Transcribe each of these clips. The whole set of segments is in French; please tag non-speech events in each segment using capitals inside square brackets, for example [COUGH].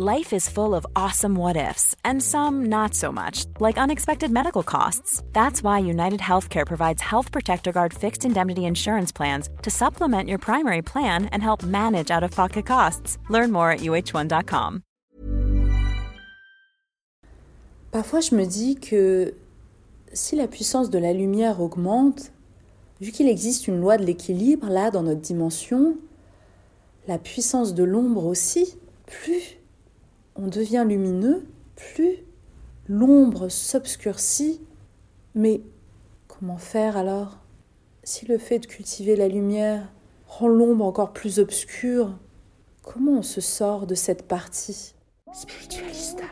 Life is full of awesome what ifs, and some not so much, like unexpected medical costs. That's why United Healthcare provides Health Protector Guard fixed indemnity insurance plans to supplement your primary plan and help manage out of pocket costs. Learn more at uh1.com. Parfois, je me dis que si la puissance de la lumière augmente, vu qu'il existe une loi de l'équilibre là dans notre dimension, la puissance de l'ombre aussi, plus on devient lumineux, plus l'ombre s'obscurcit. Mais comment faire alors? Si le fait de cultiver la lumière rend l'ombre encore plus obscure, comment on se sort de cette partie? Spiritualiste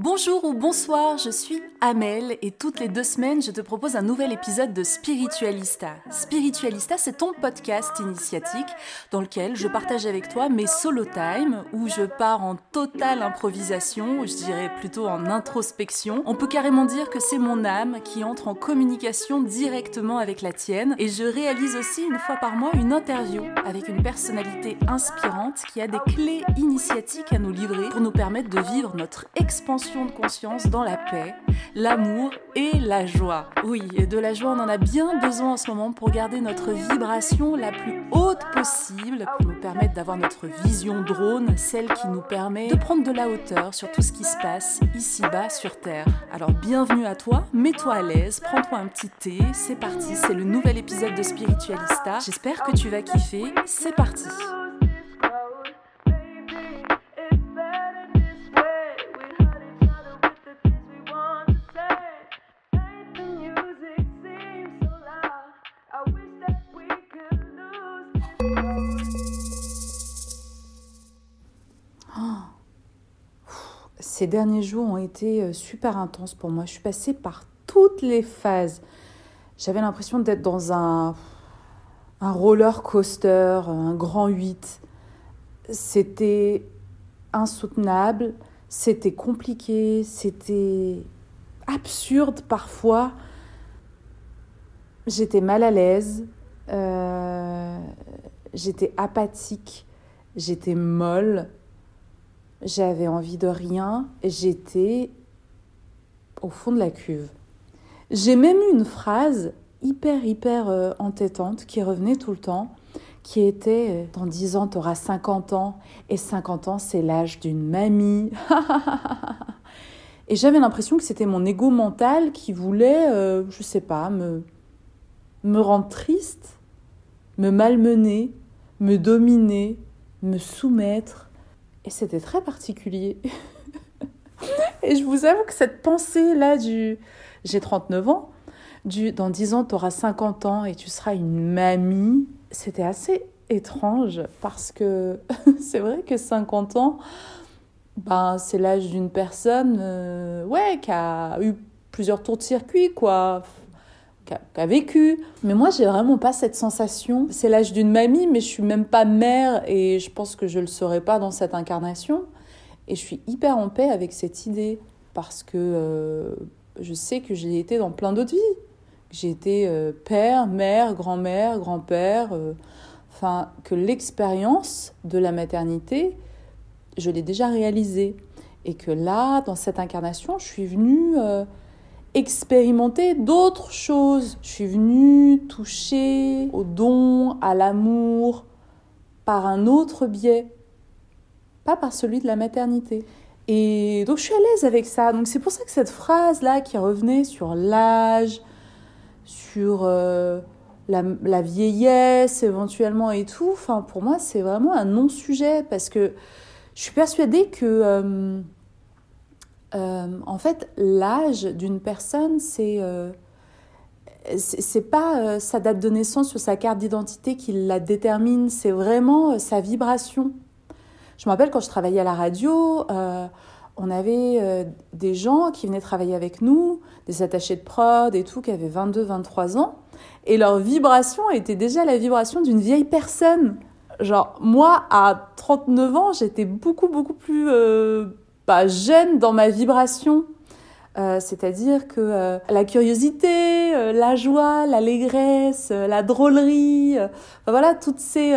Bonjour ou bonsoir, je suis Amel et toutes les deux semaines je te propose un nouvel épisode de Spiritualista. Spiritualista c'est ton podcast initiatique dans lequel je partage avec toi mes solo time où je pars en totale improvisation, je dirais plutôt en introspection. On peut carrément dire que c'est mon âme qui entre en communication directement avec la tienne et je réalise aussi une fois par mois une interview avec une personnalité inspirante qui a des clés initiatiques à nous livrer pour nous permettre de vivre notre expansion de conscience dans la paix, l'amour et la joie. Oui, et de la joie, on en a bien besoin en ce moment pour garder notre vibration la plus haute possible, pour nous permettre d'avoir notre vision drone, celle qui nous permet de prendre de la hauteur sur tout ce qui se passe ici-bas sur Terre. Alors bienvenue à toi, mets-toi à l'aise, prends-toi un petit thé, c'est parti, c'est le nouvel épisode de Spiritualista. J'espère que tu vas kiffer, c'est parti. Ces derniers jours ont été euh, super intenses pour moi. Je suis passée par toutes les phases. J'avais l'impression d'être dans un, roller coaster, un grand 8. C'était insoutenable, c'était compliqué, c'était absurde parfois. J'étais mal à l'aise, euh, j'étais apathique, j'étais molle, j'avais envie de rien, j'étais au fond de la cuve. J'ai même eu une phrase hyper, hyper euh, entêtante qui revenait tout le temps, qui était euh, Dans 10 ans, tu auras 50 ans, et 50 ans, c'est l'âge d'une mamie. [LAUGHS] et j'avais l'impression que c'était mon ego mental qui voulait, euh, je sais pas, me, me rendre triste, me malmener, me dominer, me soumettre. Et c'était très particulier. [LAUGHS] et je vous avoue que cette pensée-là du j'ai 39 ans, du dans 10 ans tu auras 50 ans et tu seras une mamie, c'était assez étrange parce que [LAUGHS] c'est vrai que 50 ans, ben, c'est l'âge d'une personne euh, ouais, qui a eu plusieurs tours de circuit, quoi qui a, qui a vécu. Mais moi, j'ai vraiment pas cette sensation. C'est l'âge d'une mamie, mais je suis même pas mère et je pense que je le serai pas dans cette incarnation. Et je suis hyper en paix avec cette idée parce que euh, je sais que j'ai été dans plein d'autres vies. J'ai été euh, père, mère, grand-mère, grand-père. euh, Enfin, que l'expérience de la maternité, je l'ai déjà réalisée. Et que là, dans cette incarnation, je suis venue expérimenter d'autres choses. Je suis venue toucher au don, à l'amour, par un autre biais, pas par celui de la maternité. Et donc je suis à l'aise avec ça. Donc c'est pour ça que cette phrase-là qui revenait sur l'âge, sur euh, la, vieillesse éventuellement et tout, pour moi c'est vraiment un non-sujet parce que je suis persuadée que euh, euh, en fait l'âge d'une personne c'est c'est pas sa date de naissance sur sa carte d'identité qui la détermine, c'est vraiment sa vibration. Je me rappelle quand je travaillais à la radio, euh, on avait euh, des gens qui venaient travailler avec nous, des attachés de prod et tout, qui avaient 22, 23 ans, et leur vibration était déjà la vibration d'une vieille personne. Genre, moi, à 39 ans, j'étais beaucoup, beaucoup plus euh, bah, jeune dans ma vibration. C'est-à-dire que la curiosité, la joie, l'allégresse, la drôlerie, voilà, toutes ces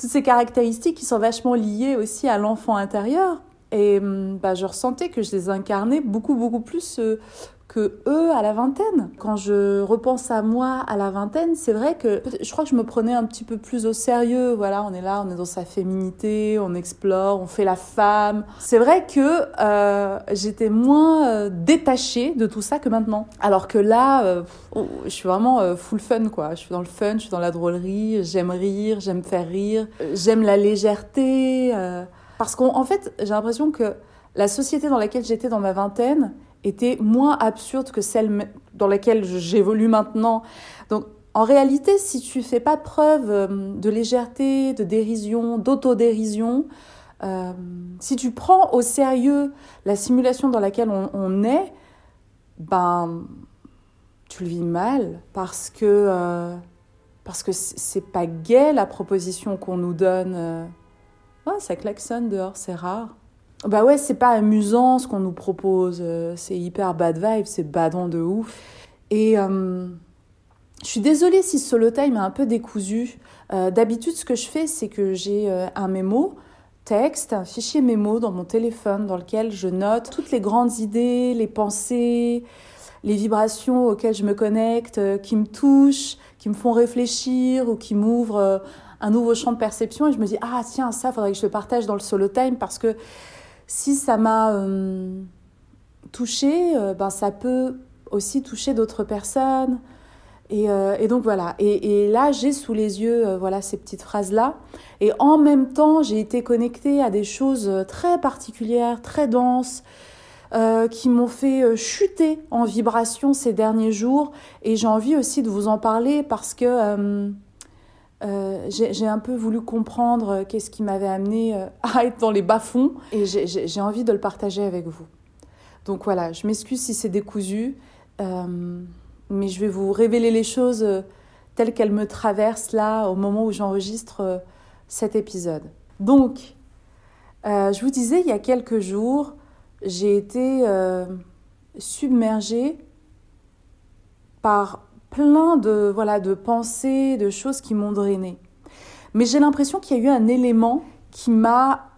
toutes ces caractéristiques qui sont vachement liées aussi à l'enfant intérieur. Et hum, bah, je ressentais que je les incarnais beaucoup, beaucoup plus euh, que eux à la vingtaine. Quand je repense à moi à la vingtaine, c'est vrai que je crois que je me prenais un petit peu plus au sérieux. Voilà, on est là, on est dans sa féminité, on explore, on fait la femme. C'est vrai que euh, j'étais moins euh, détachée de tout ça que maintenant. Alors que là, euh, oh, je suis vraiment full fun quoi. Je suis dans le fun, je suis dans la drôlerie, j'aime rire, j'aime faire rire, j'aime la légèreté. parce qu'en fait, j'ai l'impression que la société dans laquelle j'étais dans ma vingtaine, était moins absurde que celle dans laquelle j'évolue maintenant. Donc, en réalité, si tu fais pas preuve euh, de légèreté, de dérision, d'autodérision, euh, si tu prends au sérieux la simulation dans laquelle on, est, ben, tu le vis mal parce que euh, parce que c'est pas gay la proposition qu'on nous donne. Oh, ça klaxonne dehors, c'est rare. Bah ouais, c'est pas amusant ce qu'on nous propose. Euh, c'est hyper bad vibe, c'est badant de ouf. Et euh, je suis désolée si solo time est un peu décousu. Euh, d'habitude, ce que je fais, c'est que j'ai un mémo, texte, un fichier mémo dans mon téléphone dans lequel je note toutes les grandes idées, les pensées, les vibrations auxquelles je me connecte, qui me touchent, qui me font réfléchir ou qui m'ouvrent un nouveau champ de perception. Et je me dis, ah tiens, ça, faudrait que je le partage dans le solo time parce que si ça m'a euh, touché, euh, ben, ça peut aussi toucher d'autres personnes. Et, euh, donc voilà. Et, là, j'ai sous les yeux voilà ces petites phrases-là. Et en même temps, j'ai été connectée à des choses très particulières, très denses, qui m'ont fait chuter en vibration ces derniers jours. Et j'ai envie aussi de vous en parler parce que euh, j'ai un peu voulu comprendre euh, qu'est-ce qui m'avait amené euh, à être dans les bas-fonds et j'ai envie de le partager avec vous. Donc voilà, je m'excuse si c'est décousu, mais je vais vous révéler les choses telles qu'elles me traversent là au moment où j'enregistre cet épisode. Donc, je vous disais, il y a quelques jours, j'ai été submergée par plein de, voilà, de pensées, de choses qui m'ont drainé. Mais j'ai l'impression qu'il y a eu un élément qui m'a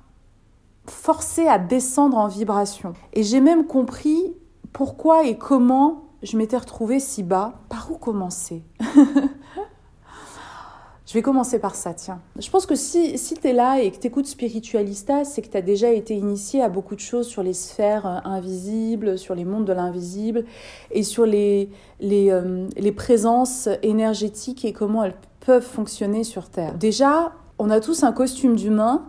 forcé à descendre en vibration. Et j'ai même compris pourquoi et comment je m'étais retrouvée si bas. Par où commencer? [LAUGHS] Je vais commencer par ça, tiens. Je pense que si, si tu es là et que tu écoutes Spiritualista, c'est que tu as déjà été initié à beaucoup de choses sur les sphères euh, invisibles, sur les mondes de l'invisible et sur les, les, euh, les présences énergétiques et comment elles peuvent fonctionner sur Terre. Déjà, on a tous un costume d'humain,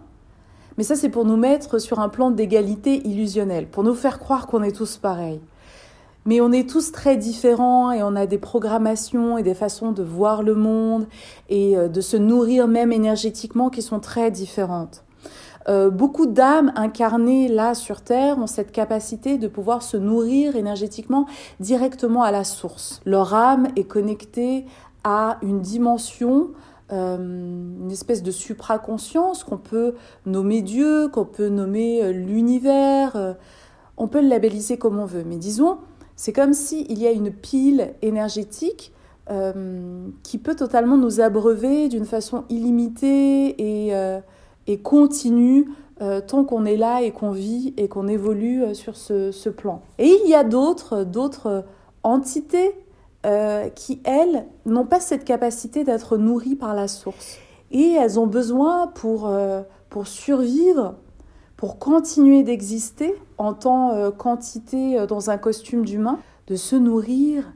mais ça c'est pour nous mettre sur un plan d'égalité illusionnel, pour nous faire croire qu'on est tous pareils. Mais on est tous très différents et on a des programmations et des façons de voir le monde et euh, de se nourrir même énergétiquement qui sont très différentes. Euh, beaucoup d'âmes incarnées là sur Terre ont cette capacité de pouvoir se nourrir énergétiquement directement à la source. Leur âme est connectée à une dimension, euh, une espèce de supraconscience qu'on peut nommer Dieu, qu'on peut nommer l'univers, on peut le labelliser comme on veut. Mais disons, c'est comme s'il y a une pile énergétique euh, qui peut totalement nous abreuver d'une façon illimitée et, euh, continue euh, tant qu'on est là et qu'on vit et qu'on évolue sur ce, plan. Et il y a d'autres, d'autres entités qui, elles, n'ont pas cette capacité d'être nourries par la source. Et elles ont besoin pour, pour survivre, pour continuer d'exister en tant euh, quantité euh, dans un costume d'humain, de se nourrir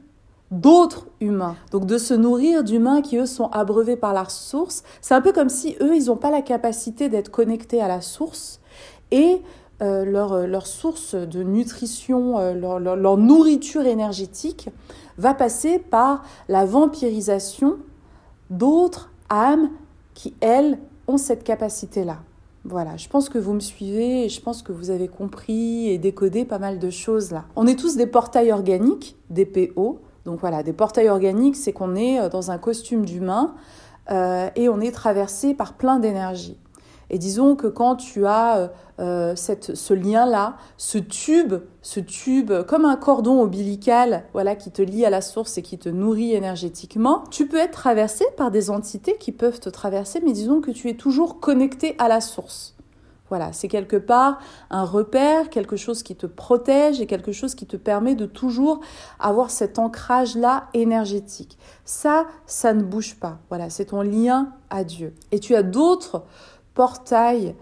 d'autres humains. Donc de se nourrir d'humains qui, eux, sont abreuvés par la source. C'est un peu comme si, eux, ils n'ont pas la capacité d'être connectés à la source. Et euh, leur, leur, source de nutrition, leur, nourriture énergétique va passer par la vampirisation d'autres âmes qui, elles, ont cette capacité-là. Voilà, je pense que vous me suivez et je pense que vous avez compris et décodé pas mal de choses là. On est tous des portails organiques, des PO. Donc voilà, des portails organiques, c'est qu'on est euh, dans un costume d'humain euh, et on est traversé par plein d'énergie. Et disons que quand tu as euh, cette, ce lien-là, ce tube, ce tube comme un cordon ombilical, voilà, qui te lie à la source et qui te nourrit énergétiquement, tu peux être traversé par des entités qui peuvent te traverser, mais disons que tu es toujours connecté à la source. Voilà, c'est quelque part un repère, quelque chose qui te protège et quelque chose qui te permet de toujours avoir cet ancrage-là énergétique. Ça, ça ne bouge pas. Voilà, c'est ton lien à Dieu. Et tu as d'autres portails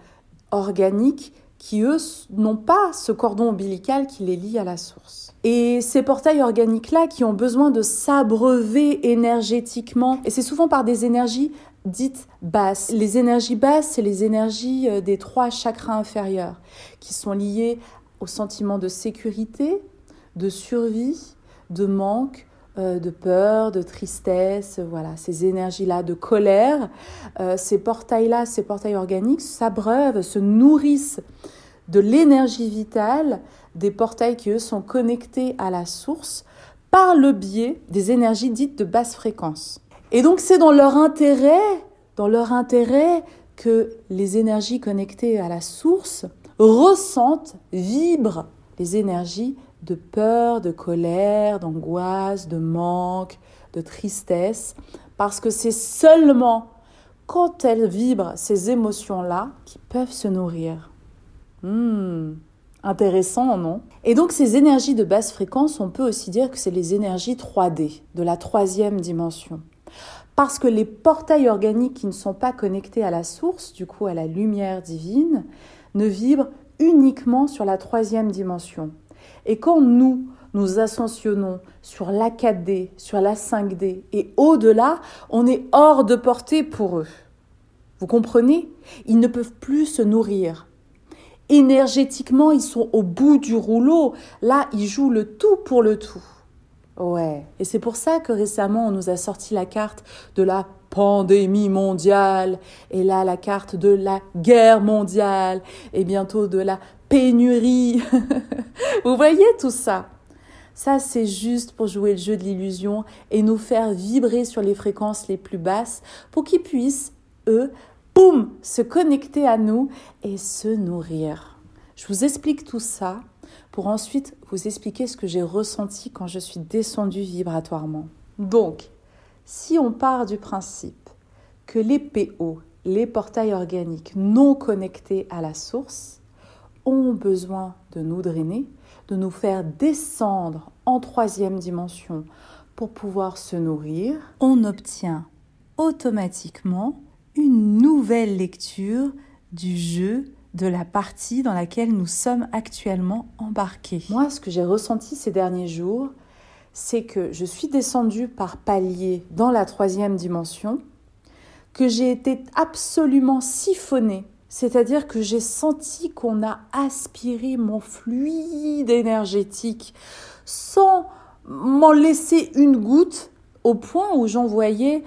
organiques qui, eux, n'ont pas ce cordon ombilical qui les lie à la source. Et ces portails organiques-là qui ont besoin de s'abreuver énergétiquement, et c'est souvent par des énergies dites basses. Les énergies basses, c'est les énergies des trois chakras inférieurs qui sont liées au sentiment de sécurité, de survie, de manque, euh, de peur, de tristesse, voilà, ces énergies-là, de colère, euh, ces portails-là, ces portails organiques s'abreuvent, se nourrissent de l'énergie vitale des portails qui, eux, sont connectés à la source par le biais des énergies dites de basse fréquence. Et donc c'est dans leur intérêt, dans leur intérêt que les énergies connectées à la source ressentent, vibrent les énergies de peur, de colère, d'angoisse, de manque, de tristesse, parce que c'est seulement quand elles vibrent ces émotions-là qui peuvent se nourrir. Hmm, intéressant, non? Et donc ces énergies de basse fréquence, on peut aussi dire que c'est les énergies 3D, de la troisième dimension. Parce que les portails organiques qui ne sont pas connectés à la source, du coup à la lumière divine, ne vibrent uniquement sur la troisième dimension. Et quand nous, nous ascensionnons sur la 4D, sur la 5D et au-delà, on est hors de portée pour eux. Vous comprenez? Ils ne peuvent plus se nourrir. Énergétiquement, ils sont au bout du rouleau. Là, ils jouent le tout pour le tout. Ouais. Et c'est pour ça que récemment, on nous a sorti la carte de la pandémie mondiale, et là, la carte de la guerre mondiale, et bientôt de la pénurie. [LAUGHS] Vous voyez tout ça? Ça, c'est juste pour jouer le jeu de l'illusion et nous faire vibrer sur les fréquences les plus basses pour qu'ils puissent, eux, boum, se connecter à nous et se nourrir. Je vous explique tout ça pour ensuite vous expliquer ce que j'ai ressenti quand je suis descendue vibratoirement. Donc, si on part du principe que les PO, les portails organiques non connectés à la source, ont besoin de nous drainer, de nous faire descendre en troisième dimension pour pouvoir se nourrir, on obtient automatiquement une nouvelle lecture du jeu de la partie dans laquelle nous sommes actuellement embarqués. Moi, ce que j'ai ressenti ces derniers jours, c'est que je suis descendue par palier dans la troisième dimension, que j'ai été absolument siphonnée, c'est-à-dire que j'ai senti qu'on a aspiré mon fluide énergétique sans m'en laisser une goutte, au point où j'envoyais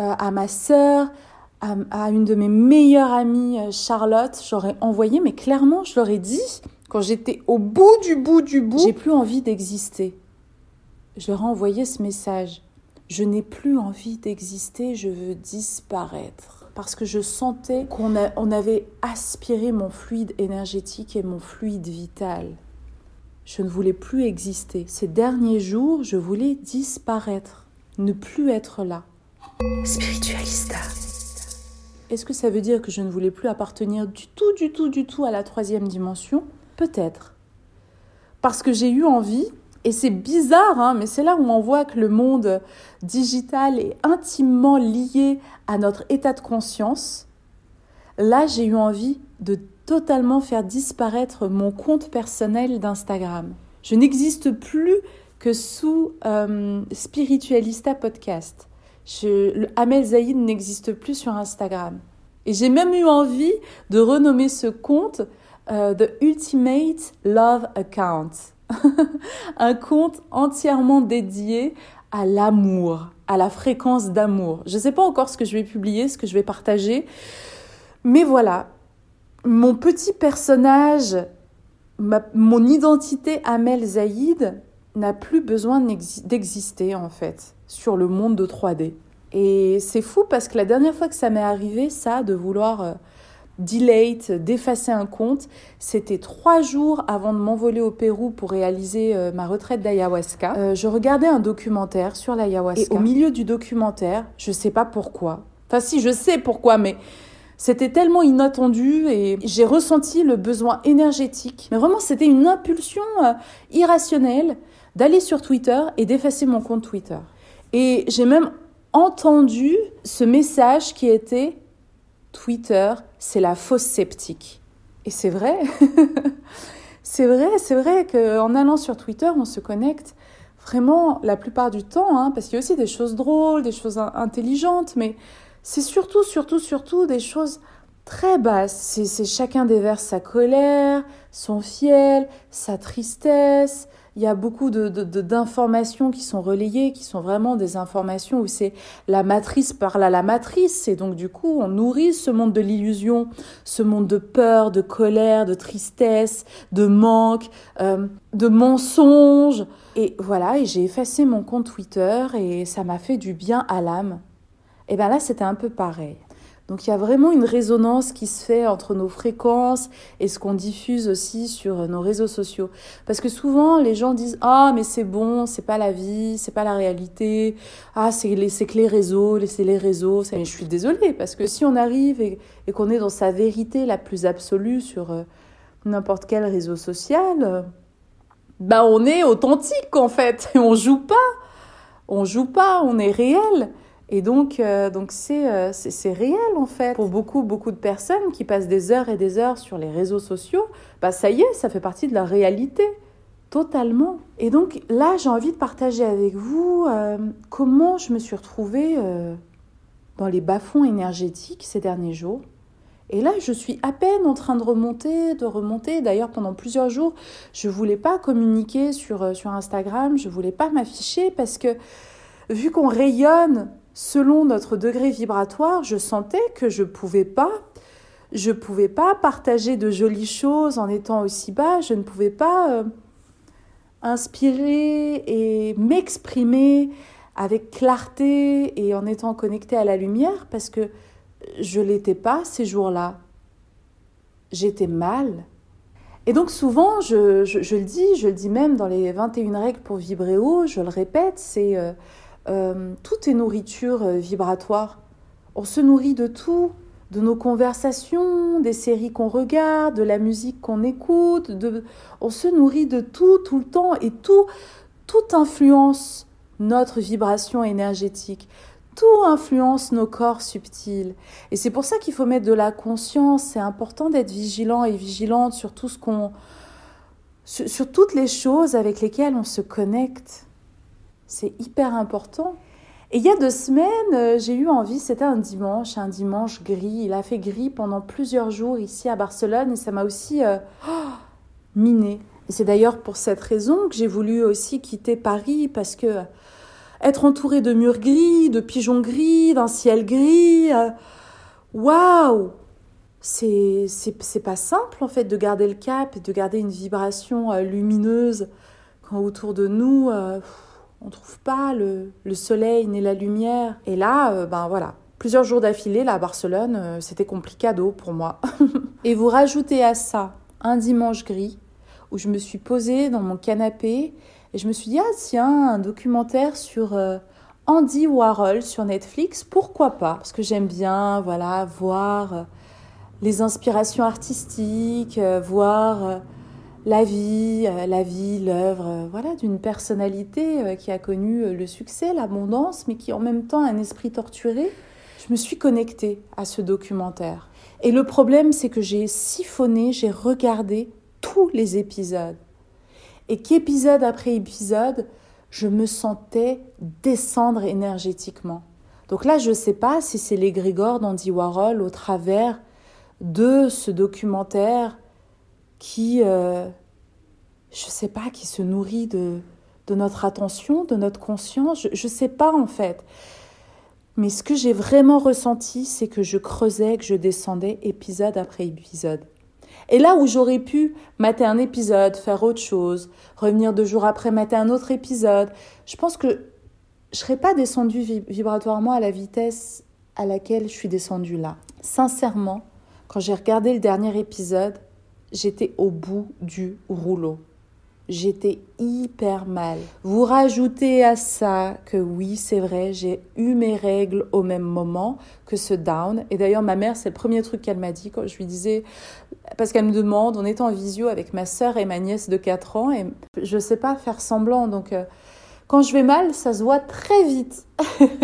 euh, à ma sœur, à, une de mes meilleures amies, euh, Charlotte, j'aurais envoyé, mais clairement, je leur ai dit, quand j'étais au bout du bout du bout, j'ai plus envie d'exister. Je leur ai envoyé ce message. Je n'ai plus envie d'exister, je veux disparaître. Parce que je sentais qu'on on avait aspiré mon fluide énergétique et mon fluide vital. Je ne voulais plus exister. Ces derniers jours, je voulais disparaître, ne plus être là. Spiritualista. Est-ce que ça veut dire que je ne voulais plus appartenir du tout, du tout, du tout à la troisième dimension? Peut-être. Parce que j'ai eu envie, Et c'est bizarre, hein, mais c'est là où on voit que le monde digital est intimement lié à notre état de conscience. Là, j'ai eu envie de totalement faire disparaître mon compte personnel d'Instagram. Je n'existe plus que sous euh, Spiritualista Podcast. Je, Amel Zaïd n'existe plus sur Instagram. Et j'ai même eu envie de renommer ce compte euh, The Ultimate Love Account. [LAUGHS] un compte entièrement dédié à l'amour, à la fréquence d'amour. Je ne sais pas encore ce que je vais publier, ce que je vais partager, mais voilà, mon petit personnage, mon identité Amel Zaïd n'a plus besoin d'exister en fait sur le monde de 3D. Et c'est fou parce que la dernière fois que ça m'est arrivé, ça, de vouloir euh, delete, d'effacer un compte. C'était trois jours avant de m'envoler au Pérou pour réaliser euh, ma retraite d'ayahuasca. Euh, je regardais un documentaire sur l'ayahuasca. Et au milieu du documentaire, je sais pas pourquoi. Enfin, si, je sais pourquoi, mais c'était tellement inattendu et j'ai ressenti le besoin énergétique. Mais vraiment, c'était une impulsion euh, irrationnelle d'aller sur Twitter et d'effacer mon compte Twitter. Et j'ai même entendu ce message qui était Twitter, c'est la fausse sceptique. Et c'est vrai. [LAUGHS] c'est vrai, c'est vrai qu'en allant sur Twitter, on se connecte vraiment la plupart du temps, hein, parce qu'il y a aussi des choses drôles, des choses intelligentes, mais c'est surtout, surtout, surtout des choses très basses. C'est chacun déverse sa colère, son fiel, sa tristesse, il y a beaucoup d'informations de, qui sont relayées, qui sont vraiment des informations où c'est la matrice parle à la matrice, et donc du coup on nourrit ce monde de l'illusion, ce monde de peur, de colère, de tristesse, de manque, euh, de mensonges. Et voilà, et j'ai effacé mon compte Twitter et ça m'a fait du bien à l'âme. Et bien là c'était un peu pareil. Donc il y a vraiment une résonance qui se fait entre nos fréquences et ce qu'on diffuse aussi sur nos réseaux sociaux. Parce que souvent les gens disent ah mais c'est bon, c'est pas la vie, c'est pas la réalité, ah c'est les que les réseaux, c'est les réseaux. Je suis désolée parce que si on arrive et, qu'on est dans sa vérité la plus absolue sur euh, n'importe quel réseau social, bah on est authentique en fait et [LAUGHS] on joue pas, on joue pas, on est réel. Et donc, euh, donc euh, c'est, c'est, réel en fait. Pour beaucoup, beaucoup de personnes qui passent des heures et des heures sur les réseaux sociaux, bah ça y est, ça fait partie de la réalité, totalement. Et donc là, j'ai envie de partager avec vous euh, comment je me suis retrouvée dans les bas-fonds énergétiques ces derniers jours. Et là, je suis à peine en train de remonter, de remonter. D'ailleurs, pendant plusieurs jours, je voulais pas communiquer sur, sur Instagram, je voulais pas m'afficher parce que vu qu'on rayonne selon notre degré vibratoire, je sentais que je pouvais pas je pouvais pas partager de jolies choses en étant aussi bas, je ne pouvais pas euh, inspirer et m'exprimer avec clarté et en étant connecté à la lumière parce que je l'étais pas ces jours-là. J'étais mal. Et donc souvent, je, je, le dis, je le dis même dans les 21 règles pour vibrer haut, je le répète, c'est euh, euh, tout est nourriture euh, vibratoire. On se nourrit de tout, de nos conversations, des séries qu'on regarde, de la musique qu'on écoute, on se nourrit de tout tout le temps et tout, tout influence notre vibration énergétique. Tout influence nos corps subtils. Et c'est pour ça qu'il faut mettre de la conscience. C'est important d'être vigilant et vigilante sur tout ce qu'on, sur toutes les choses avec lesquelles on se connecte. C'est hyper important. Et il y a deux semaines, euh, j'ai eu envie, c'était un dimanche, un dimanche gris. Il a fait gris pendant plusieurs jours ici à Barcelone et ça m'a aussi euh, [GASPS] miné. Et c'est d'ailleurs pour cette raison que j'ai voulu aussi quitter Paris parce que être entouré de murs gris, de pigeons gris, d'un ciel gris, euh, waouh! C'est, c'est, pas simple en fait de garder le cap et de garder une vibration lumineuse quand autour de nous on trouve pas le, soleil ni la lumière. Et là, euh, ben voilà, plusieurs jours d'affilée, là, à Barcelone, euh, c'était complicado pour moi. [LAUGHS] et vous rajoutez à ça un dimanche gris où je me suis posée dans mon canapé et je me suis dit, ah tiens, un documentaire sur euh, Andy Warhol sur Netflix, pourquoi pas? Parce que j'aime bien, voilà, voir les inspirations artistiques, voir la vie, euh, la vie, l'œuvre, euh, voilà, d'une personnalité euh, qui a connu le succès, l'abondance, mais qui en même temps a un esprit torturé. Je me suis connectée à ce documentaire. Et le problème, c'est que j'ai siphonné, j'ai regardé tous les épisodes. Et qu'épisode après épisode, je me sentais descendre énergétiquement. Donc là, je ne sais pas si c'est l'égrégore d'Andy Warhol au travers de ce documentaire qui, euh, je ne sais pas, qui se nourrit de, de notre attention, de notre conscience. Je ne sais pas en fait. Mais ce que j'ai vraiment ressenti, c'est que je creusais, que je descendais épisode après épisode. Et là où j'aurais pu mater un épisode, faire autre chose, revenir deux jours après, mater un autre épisode, je pense que je serais pas descendue vibratoirement à la vitesse à laquelle je suis descendue là. Sincèrement, quand j'ai regardé le dernier épisode, j'étais au bout du rouleau. J'étais hyper mal. Vous rajoutez à ça que oui, c'est vrai, j'ai eu mes règles au même moment que ce down. Et d'ailleurs, ma mère, c'est le premier truc qu'elle m'a dit quand je lui disais, parce qu'elle me demande, on était en visio avec ma sœur et ma nièce de 4 ans, et je ne sais pas faire semblant. Donc, euh, quand je vais mal, ça se voit très vite.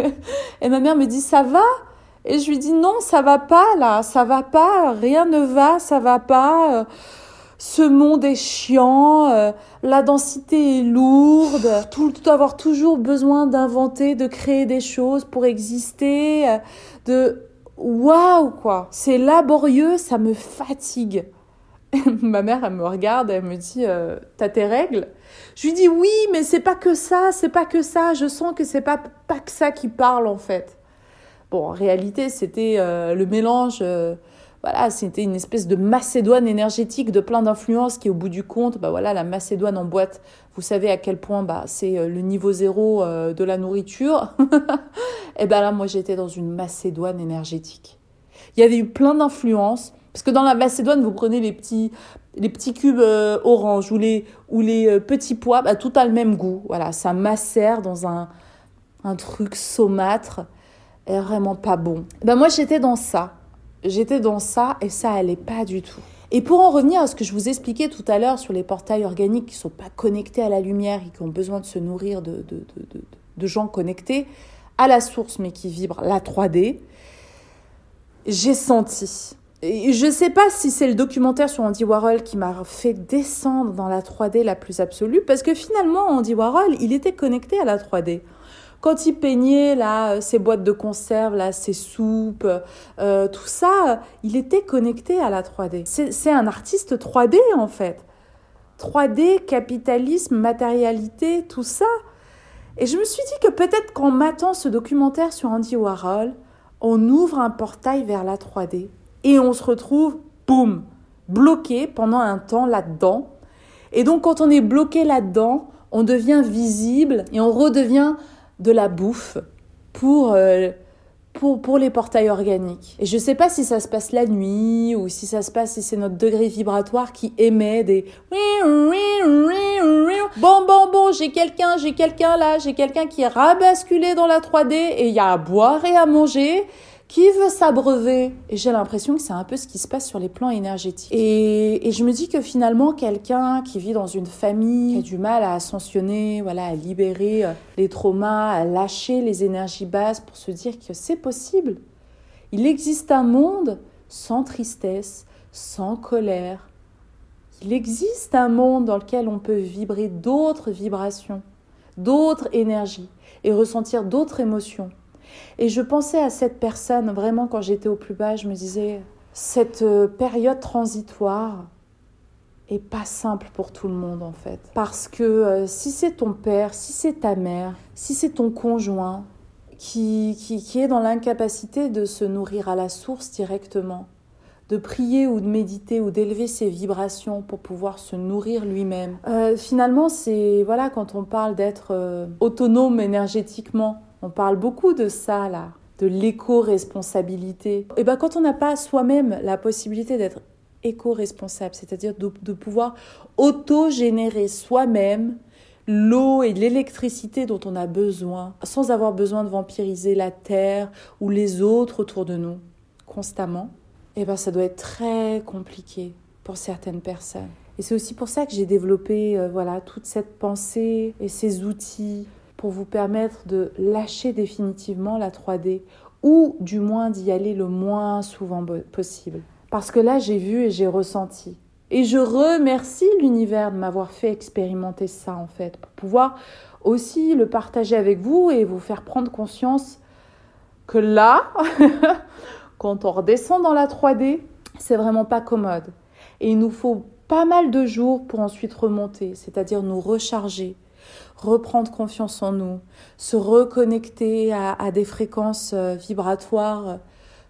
[LAUGHS] et ma mère me dit, ça va? Et je lui dis, non, ça va pas là, ça va pas, rien ne va, ça va pas. Ce monde est chiant, euh, la densité est lourde, tout, avoir toujours besoin d'inventer, de créer des choses pour exister, euh, de waouh quoi, c'est laborieux, ça me fatigue. [LAUGHS] Ma mère, elle me regarde, elle me dit euh, T'as tes règles? Je lui dis Oui, mais c'est pas que ça, c'est pas que ça. Je sens que c'est pas, pas que ça qui parle en fait. Bon, en réalité, c'était euh, le mélange. Euh, voilà, c'était une espèce de Macédoine énergétique de plein d'influences qui, au bout du compte, bah voilà, la Macédoine en boîte, vous savez à quel point bah, c'est le niveau zéro de la nourriture. [LAUGHS] Et ben là, moi, j'étais dans une Macédoine énergétique. Il y avait eu plein d'influences parce que dans la Macédoine, vous prenez les petits, les petits cubes euh, orange ou les, ou les euh, petits pois, bah, tout a le même goût. Voilà, ça macère dans un, un truc saumâtre vraiment pas bon. Ben moi, j'étais dans ça. J'étais dans ça et ça allait pas du tout. Et pour en revenir à ce que je vous expliquais tout à l'heure sur les portails organiques qui ne sont pas connectés à la lumière et qui ont besoin de se nourrir de, de, de, de gens connectés à la source mais qui vibrent la 3D, j'ai senti je ne sais pas si c'est le documentaire sur Andy Warhol qui m'a fait descendre dans la 3D la plus absolue, parce que finalement, Andy Warhol, il était connecté à la 3D. Quand il peignait là, ses boîtes de conserve, là, ses soupes, euh, tout ça, il était connecté à la 3D. C'est un artiste 3D en fait. 3D, capitalisme, matérialité, tout ça. Et je me suis dit que peut-être qu'en matant ce documentaire sur Andy Warhol, on ouvre un portail vers la 3D et on se retrouve, boum, bloqué pendant un temps là-dedans. Et donc quand on est bloqué là-dedans, on devient visible et on redevient de la bouffe pour, euh, pour, pour les portails organiques. Et je ne sais pas si ça se passe la nuit ou si ça se passe, si c'est notre degré vibratoire qui émet des... Bon, bon, bon, j'ai quelqu'un, j'ai quelqu'un là, j'ai quelqu'un qui est rabasculé dans la 3D et il y a à boire et à manger. Qui veut s'abreuver? Et j'ai l'impression que c'est un peu ce qui se passe sur les plans énergétiques. Et, et je me dis que finalement, quelqu'un qui vit dans une famille, qui a du mal à ascensionner, voilà, à libérer euh, les traumas, à lâcher les énergies basses pour se dire que c'est possible. Il existe un monde sans tristesse, sans colère. Il existe un monde dans lequel on peut vibrer d'autres vibrations, d'autres énergies et ressentir d'autres émotions. Et je pensais à cette personne, vraiment quand j'étais au plus bas, je me disais, cette euh, période transitoire est pas simple pour tout le monde en fait. Parce que euh, si c'est ton père, si c'est ta mère, si c'est ton conjoint qui, qui, qui est dans l'incapacité de se nourrir à la source directement, de prier ou de méditer ou d'élever ses vibrations pour pouvoir se nourrir lui-même. Euh, finalement, c'est voilà quand on parle d'être autonome énergétiquement, on parle beaucoup de ça là, de l'éco-responsabilité. Et ben quand on n'a pas soi-même la possibilité d'être éco-responsable, c'est-à-dire de, pouvoir auto-générer soi-même l'eau et l'électricité dont on a besoin, sans avoir besoin de vampiriser la terre ou les autres autour de nous constamment, et ben ça doit être très compliqué pour certaines personnes. Et c'est aussi pour ça que j'ai développé euh, voilà toute cette pensée et ces outils pour vous permettre de lâcher définitivement la 3D ou du moins d'y aller le moins souvent possible. Parce que là, j'ai vu et j'ai ressenti. Et je remercie l'univers de m'avoir fait expérimenter ça, en fait, pour pouvoir aussi le partager avec vous et vous faire prendre conscience que là, [LAUGHS] quand on redescend dans la 3D, c'est vraiment pas commode. Et il nous faut pas mal de jours pour ensuite remonter, c'est-à-dire nous recharger, reprendre confiance en nous, se reconnecter à, des fréquences euh, vibratoires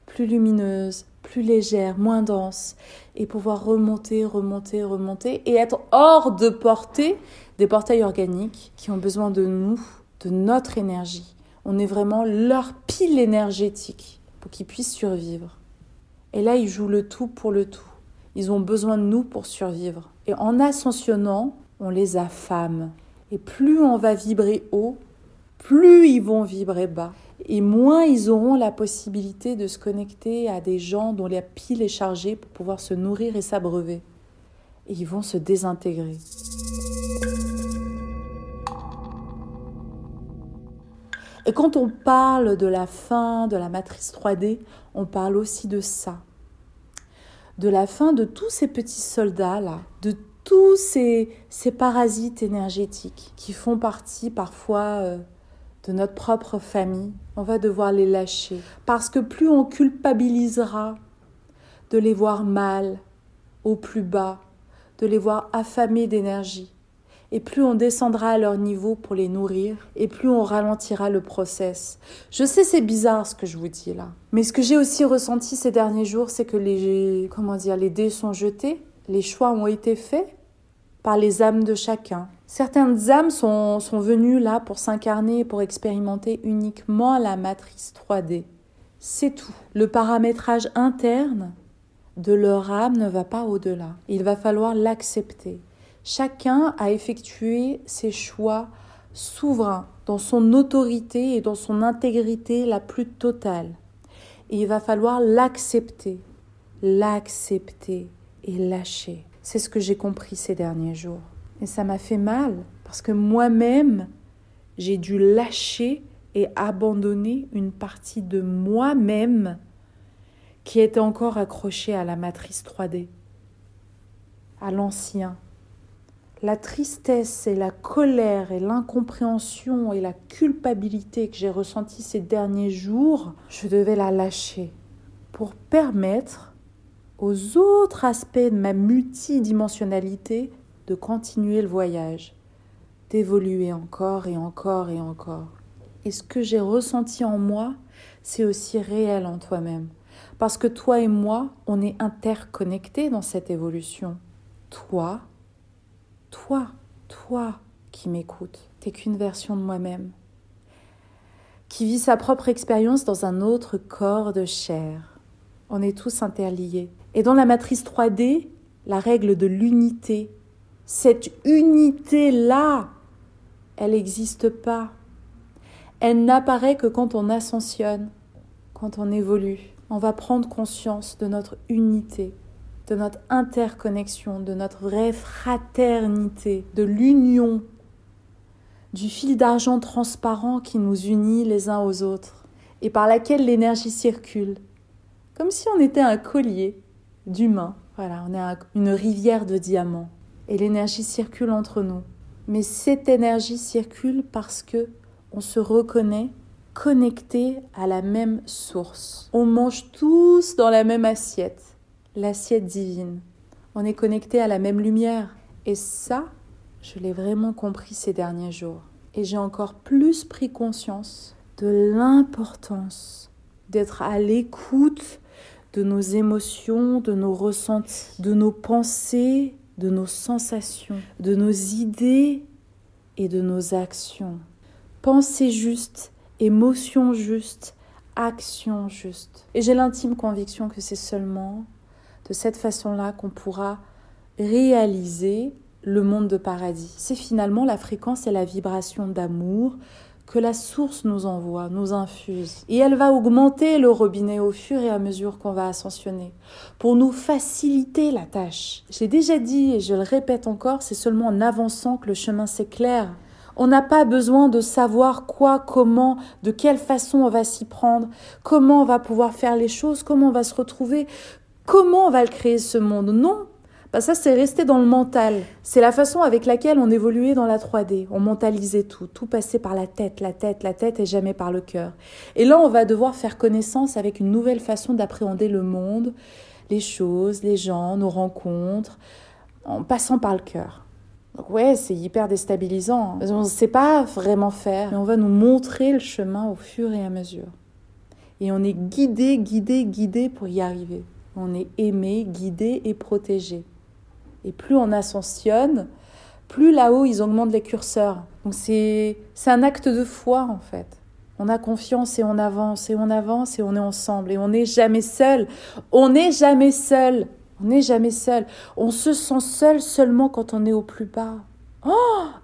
plus lumineuses, plus légères, moins denses, et pouvoir remonter, remonter, remonter, et être hors de portée des portails organiques qui ont besoin de nous, de notre énergie. On est vraiment leur pile énergétique pour qu'ils puissent survivre. Et là, ils jouent le tout pour le tout. Ils ont besoin de nous pour survivre. Et en ascensionnant, on les affame. Et plus on va vibrer haut, plus ils vont vibrer bas. Et moins ils auront la possibilité de se connecter à des gens dont la pile est chargée pour pouvoir se nourrir et s'abreuver. Et ils vont se désintégrer. Et quand on parle de la fin de la matrice 3D, on parle aussi de ça. De la fin de tous ces petits soldats-là, de tous ces, parasites énergétiques qui font partie parfois euh, de notre propre famille, on va devoir les lâcher. Parce que plus on culpabilisera de les voir mal, au plus bas, de les voir affamés d'énergie, et plus on descendra à leur niveau pour les nourrir, et plus on ralentira le process. Je sais c'est bizarre ce que je vous dis là, mais ce que j'ai aussi ressenti ces derniers jours, c'est que les comment dire, les dés sont jetés, les choix ont été faits, par les âmes de chacun. Certaines âmes sont, sont venues là pour s'incarner, pour expérimenter uniquement la matrice 3D. C'est tout. Le paramétrage interne de leur âme ne va pas au-delà. Il va falloir l'accepter. Chacun a effectué ses choix souverains, dans son autorité et dans son intégrité la plus totale. Il va falloir l'accepter, l'accepter et lâcher. C'est ce que j'ai compris ces derniers jours. Et ça m'a fait mal parce que moi-même, j'ai dû lâcher et abandonner une partie de moi-même qui était encore accrochée à la matrice 3D, à l'ancien. La tristesse et la colère et l'incompréhension et la culpabilité que j'ai ressenties ces derniers jours, je devais la lâcher pour permettre aux autres aspects de ma multidimensionnalité de continuer le voyage, d'évoluer encore et encore et encore. Et ce que j'ai ressenti en moi, c'est aussi réel en toi-même. Parce que toi et moi, on est interconnectés dans cette évolution. Toi, toi, toi qui m'écoutes, t'es qu'une version de moi-même, qui vit sa propre expérience dans un autre corps de chair. On est tous interliés. Et dans la matrice 3D, la règle de l'unité, cette unité-là, elle n'existe pas. Elle n'apparaît que quand on ascensionne, quand on évolue. On va prendre conscience de notre unité, de notre interconnexion, de notre vraie fraternité, de l'union, du fil d'argent transparent qui nous unit les uns aux autres et par laquelle l'énergie circule, comme si on était un collier d'humains. Voilà, on est une rivière de diamants et l'énergie circule entre nous. Mais cette énergie circule parce que on se reconnaît connecté à la même source. On mange tous dans la même assiette, l'assiette divine. On est connecté à la même lumière. Et ça, je l'ai vraiment compris ces derniers jours. Et j'ai encore plus pris conscience de l'importance d'être à l'écoute de nos émotions, de nos ressentis, de nos pensées, de nos sensations, de nos idées et de nos actions. Pensée juste, émotion juste, action juste. Et j'ai l'intime conviction que c'est seulement de cette façon-là qu'on pourra réaliser le monde de paradis. C'est finalement la fréquence et la vibration d'amour que la source nous envoie, nous infuse. Et elle va augmenter le robinet au fur et à mesure qu'on va ascensionner, pour nous faciliter la tâche. J'ai déjà dit, et je le répète encore, c'est seulement en avançant que le chemin s'éclaire. On n'a pas besoin de savoir quoi, comment, de quelle façon on va s'y prendre, comment on va pouvoir faire les choses, comment on va se retrouver, comment on va le créer ce monde. Non, bah ça c'est resté dans le mental. C'est la façon avec laquelle on évoluait dans la 3D. On mentalisait tout, tout passait par la tête, la tête, la tête et jamais par le cœur. Et là on va devoir faire connaissance avec une nouvelle façon d'appréhender le monde, les choses, les gens, nos rencontres, en passant par le cœur. Donc ouais, c'est hyper déstabilisant. On ne sait pas vraiment faire, mais on va nous montrer le chemin au fur et à mesure. Et on est guidé, guidé, guidé pour y arriver. On est aimé, guidé et protégé. Et plus on ascensionne, plus là-haut, ils augmentent les curseurs. Donc c'est un acte de foi, en fait. On a confiance et on avance, et on avance, et on est ensemble, et on n'est jamais seul. On n'est jamais seul. On n'est jamais seul. On se sent seul seulement quand on est au plus bas. Oh,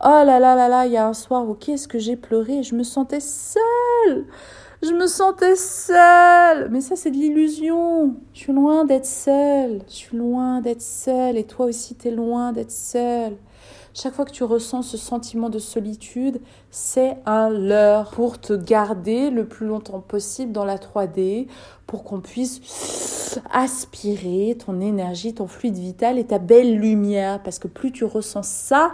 oh là là là là, il y a un soir où qu'est-ce que j'ai pleuré, je me sentais seule. Je me sentais seule. Mais ça, c'est de l'illusion. Je suis loin d'être seule. Je suis loin d'être seule. Et toi aussi, tu es loin d'être seule. Chaque fois que tu ressens ce sentiment de solitude, c'est un leurre pour te garder le plus longtemps possible dans la 3D, pour qu'on puisse aspirer ton énergie, ton fluide vital et ta belle lumière. Parce que plus tu ressens ça,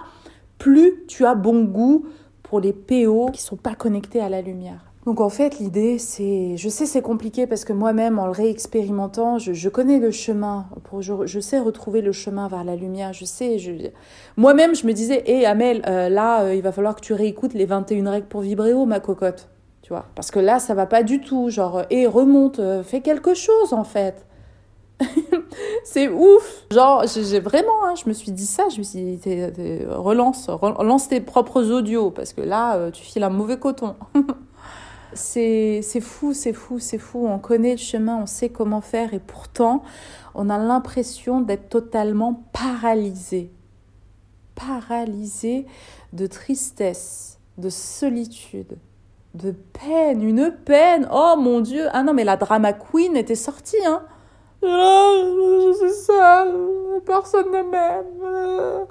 plus tu as bon goût pour les PO qui sont pas connectés à la lumière. Donc en fait, l'idée, c'est, je sais c'est compliqué parce que moi-même, en le réexpérimentant, je, connais le chemin, pour, je, sais retrouver le chemin vers la lumière, je sais, moi-même, je me disais, hé Amel, euh, là, euh, il va falloir que tu réécoutes les 21 règles pour vibrer haut, ma cocotte, tu vois, parce que là, ça va pas du tout, genre, hé, remonte, euh, fais quelque chose en fait. [LAUGHS] c'est ouf. Genre, j'ai vraiment, hein, je me suis dit ça, je me suis dit, relance, relance tes propres audios, parce que là, tu files un mauvais coton. [LAUGHS] C'est fou, c'est fou, c'est fou. On connaît le chemin, on sait comment faire et pourtant, on a l'impression d'être totalement paralysé. Paralysé de tristesse, de solitude, de peine, une peine. Oh mon Dieu! Ah non, mais la drama queen était sortie, hein! Oh, je suis seule, personne ne m'aime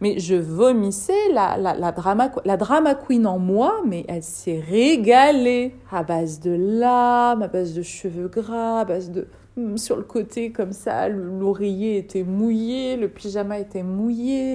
mais je vomissais la, la, la, drama, la drama queen en moi, mais elle s'est régalée à base de larmes, à base de cheveux gras, à base de hmm, sur le côté comme ça, l'oreiller était mouillé, le pyjama était mouillé.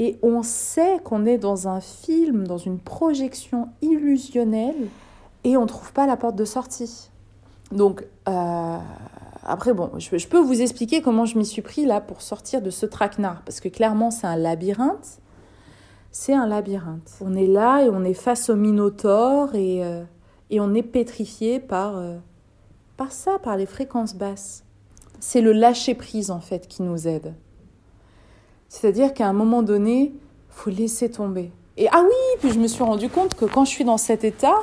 Et on sait qu'on est dans un film, dans une projection illusionnelle, et on ne trouve pas la porte de sortie. Donc, euh, après, bon, je, peux vous expliquer comment je m'y suis pris là pour sortir de ce traquenard, parce que clairement, c'est un labyrinthe. C'est un labyrinthe. On est là et on est face au Minotaure et, euh, et on est pétrifié par, euh, par ça, par les fréquences basses. C'est le lâcher-prise en fait qui nous aide. C'est-à-dire qu'à un moment donné, faut laisser tomber. Et ah oui, puis je me suis rendu compte que quand je suis dans cet état,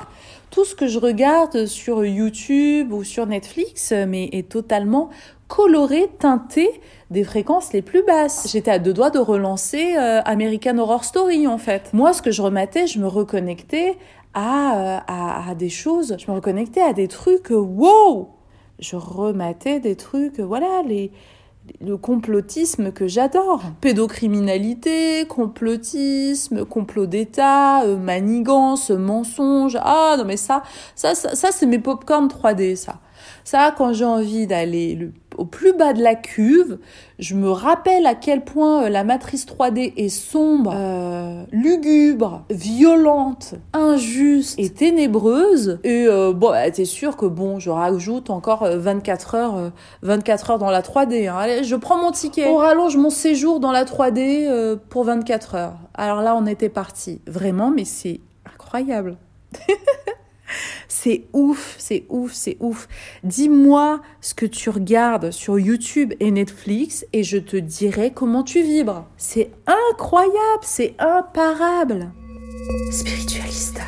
tout ce que je regarde sur YouTube ou sur Netflix mais est totalement coloré, teinté des fréquences les plus basses. J'étais à deux doigts de relancer euh, American Horror Story en fait. Moi, ce que je remettais, je me reconnectais à, euh, à, à, des choses, je me reconnectais à des trucs, wow je rematais des trucs, voilà, les, le complotisme que j'adore. Pédocriminalité, complotisme, complot d'État, euh, manigance, mensonge. Ah non mais ça, ça, ça, ça c'est mes popcorn 3D ça. Ça, quand j'ai envie d'aller au plus bas de la cuve, je me rappelle à quel point euh, la matrice 3D est sombre, euh, lugubre, violente, injuste et ténébreuse. Et euh, bon, t'es sûr que bon, je rajoute encore 24 heures, 24 heures dans la 3D. Hein. Allez, je prends mon ticket. On rallonge mon séjour dans la 3D pour 24 heures. Alors là, on était parti. Vraiment, mais c'est incroyable. [LAUGHS] C'est ouf, c'est ouf, c'est ouf. Dis-moi ce que tu regardes sur YouTube et Netflix et je te dirai comment tu vibres. C'est incroyable, c'est imparable. Spiritualista.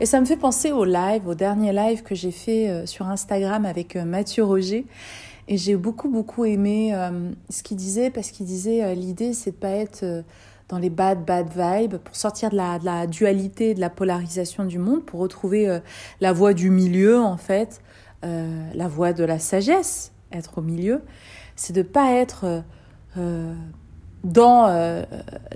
Et ça me fait penser au live, au dernier live que j'ai fait euh, sur Instagram avec euh, Mathieu Roger. Et j'ai beaucoup, beaucoup aimé euh, ce qu'il disait parce qu'il disait l'idée, c'est de pas être dans les bad, bad vibes, pour sortir de la, dualité, de la polarisation du monde, pour retrouver euh, la voie du milieu, en fait, euh, la voie de la sagesse, être au milieu. C'est de pas être euh, dans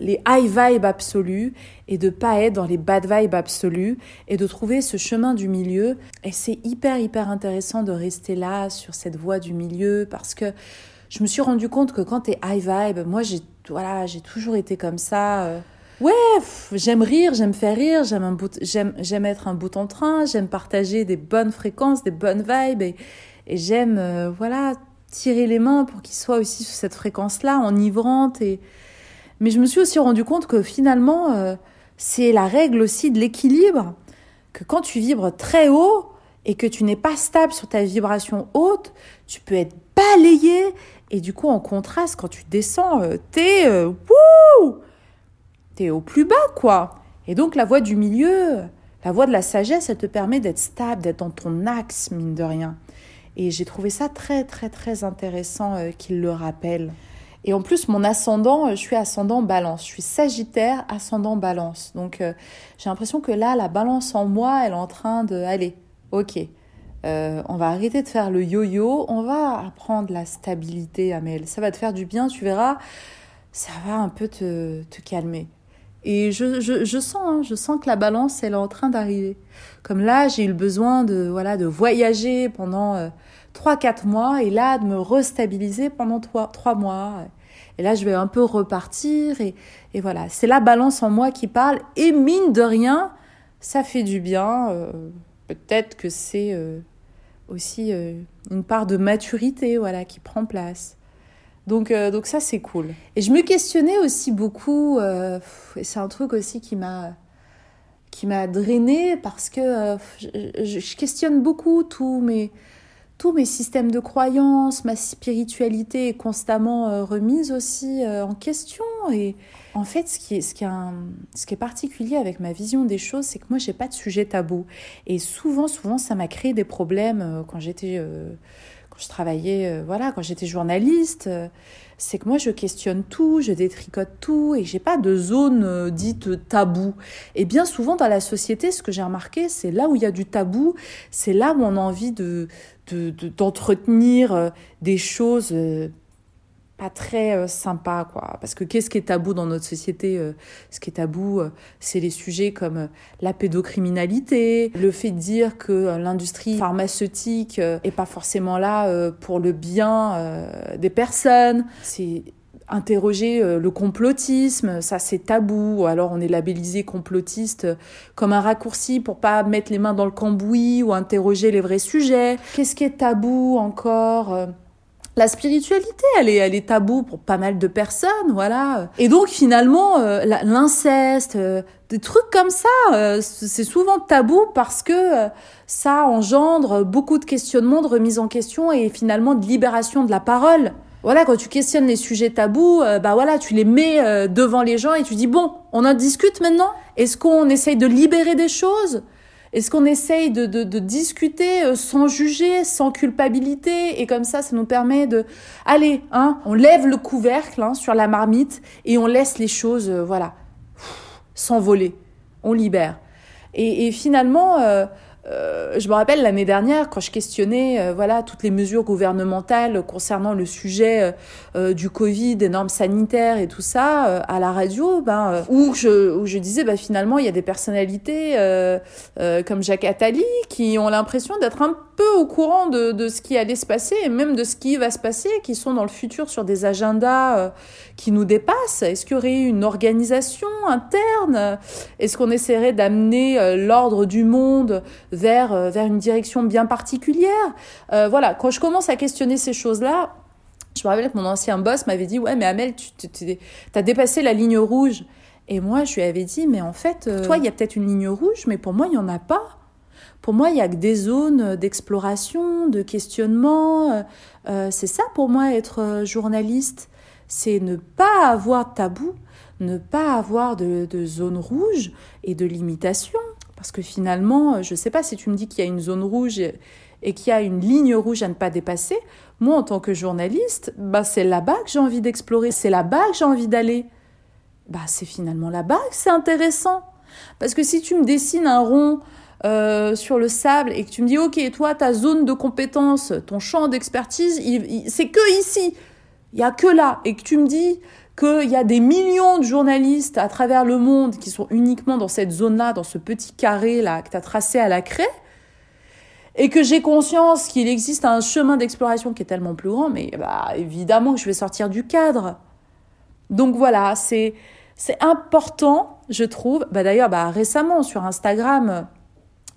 les high vibes absolus et de pas être dans les bad vibes absolus et de trouver ce chemin du milieu. Et c'est hyper, hyper intéressant de rester là, sur cette voie du milieu, parce que je me suis rendu compte que quand tu es high vibe, moi j'ai voilà, j'ai toujours été comme ça. Euh. Ouais, j'aime rire, j'aime faire rire, j'aime bout, être un bout en train, j'aime partager des bonnes fréquences, des bonnes vibes et, et j'aime euh, voilà tirer les mains pour qu'ils soient aussi sur cette fréquence-là, enivrante et mais je me suis aussi rendu compte que finalement euh, c'est la règle aussi de l'équilibre que quand tu vibres très haut et que tu n'es pas stable sur ta vibration haute, tu peux être balayé et du coup, en contraste, quand tu descends, euh, t'es euh, au plus bas, quoi. Et donc, la voie du milieu, la voie de la sagesse, elle te permet d'être stable, d'être dans ton axe, mine de rien. Et j'ai trouvé ça très, très, très intéressant euh, qu'il le rappelle. Et en plus, mon ascendant, je suis ascendant balance. Je suis sagittaire, ascendant balance. Donc, j'ai l'impression que là, la balance en moi, elle est en train de... Allez, ok, euh, on va arrêter de faire le yo-yo, on va apprendre la stabilité, Amel. Ça va te faire du bien, tu verras, ça va un peu te, calmer. Et je, je, sens, hein, je sens que la balance, elle est en train d'arriver. Comme là, j'ai eu le besoin de, voilà, de voyager pendant euh, trois, 4 mois et là, de me restabiliser pendant trois mois. Et là, je vais un peu repartir et, et voilà. C'est la balance en moi qui parle et mine de rien, ça fait du bien. Euh, peut-être que c'est aussi euh, une part de maturité voilà qui prend place. Donc, euh, donc ça c'est cool. Et je me questionnais aussi beaucoup, euh, et c'est un truc aussi qui m'a qui m'a drainé parce que je, je, questionne beaucoup tous mes mes systèmes de croyances, ma spiritualité est constamment remise aussi en question et en fait, ce qui est, ce qui est, particulier avec ma vision des choses, c'est que moi, j'ai pas de sujet tabou. Et souvent, souvent, ça m'a créé des problèmes euh, quand j'étais, euh, quand je travaillais, euh, voilà, quand j'étais journaliste. c'est que moi, je questionne tout, je détricote tout, et j'ai pas de zone dite tabou. Et bien souvent, dans la société, ce que j'ai remarqué, c'est là où il y a du tabou, c'est là où on a envie de, d'entretenir des choses pas très euh, sympa quoi. Parce que qu'est-ce qui est tabou dans notre société euh, ce qui est tabou euh, c'est les sujets comme la pédocriminalité le fait de dire que l'industrie pharmaceutique est pas forcément là pour le bien des personnes. C'est interroger le complotisme, ça c'est tabou, alors on est labellisé complotiste comme un raccourci pour pas mettre les mains dans le cambouis ou interroger les vrais sujets. Qu'est-ce qui est tabou encore la spiritualité, elle est, elle est tabou pour pas mal de personnes, voilà. Et donc finalement, euh, l'inceste, euh, des trucs comme ça, euh, c'est souvent tabou parce que ça engendre beaucoup de questionnements, de remise en question et finalement de libération de la parole. Voilà, quand tu questionnes les sujets tabous, bah voilà, tu les mets devant les gens et tu dis bon, on en discute maintenant? Est-ce qu'on essaye de libérer des choses? Est-ce qu'on essaye de, de, discuter euh, sans juger, sans culpabilité? Et comme ça, ça nous permet de... Allez, hein, on lève le couvercle hein, sur la marmite et on laisse les choses, euh, voilà, s'envoler. On libère. Et, finalement, euh, je me rappelle l'année dernière quand je questionnais euh, voilà toutes les mesures gouvernementales concernant le sujet euh, du Covid, des normes sanitaires et tout ça à la radio, ben où je disais bah finalement il y a des personnalités comme Jacques Attali qui ont l'impression d'être un peu au courant de, de ce qui allait se passer et même de ce qui va se passer, qui sont dans le futur sur des agendas qui nous dépassent. Est-ce qu'il y aurait une organisation interne? Est-ce qu'on essaierait d'amener l'ordre du monde vers, euh, vers une direction bien particulière. Euh, voilà, quand je commence à questionner ces choses-là, je me rappelle que mon ancien boss m'avait dit Ouais, mais Amel, tu as dépassé la ligne rouge. Et moi, je lui avais dit Mais en fait, euh, toi, il y a peut-être une ligne rouge, mais pour moi, il n'y en a pas. Pour moi, il n'y a que des zones d'exploration, de questionnement. c'est ça pour moi être journaliste. C'est ne pas avoir de tabou, ne pas avoir de, de zone rouge et de limitation. Parce que finalement, je ne sais pas si tu me dis qu'il y a une zone rouge et qu'il y a une ligne rouge à ne pas dépasser. Moi, en tant que journaliste, bah, c'est là-bas que j'ai envie d'explorer, c'est là-bas que j'ai envie d'aller. Bah, c'est finalement là-bas que c'est intéressant. Parce que si tu me dessines un rond euh, sur le sable et que tu me dis, OK, toi, ta zone de compétence, ton champ d'expertise, c'est que ici. Il n'y a que là. Et que tu me dis, qu'il y a des millions de journalistes à travers le monde qui sont uniquement dans cette zone-là, dans ce petit carré-là que tu as tracé à la craie, et que j'ai conscience qu'il existe un chemin d'exploration qui est tellement plus grand, mais bah, évidemment que je vais sortir du cadre. Donc voilà, c'est c'est important, je trouve. Bah, D'ailleurs, bah, récemment sur Instagram,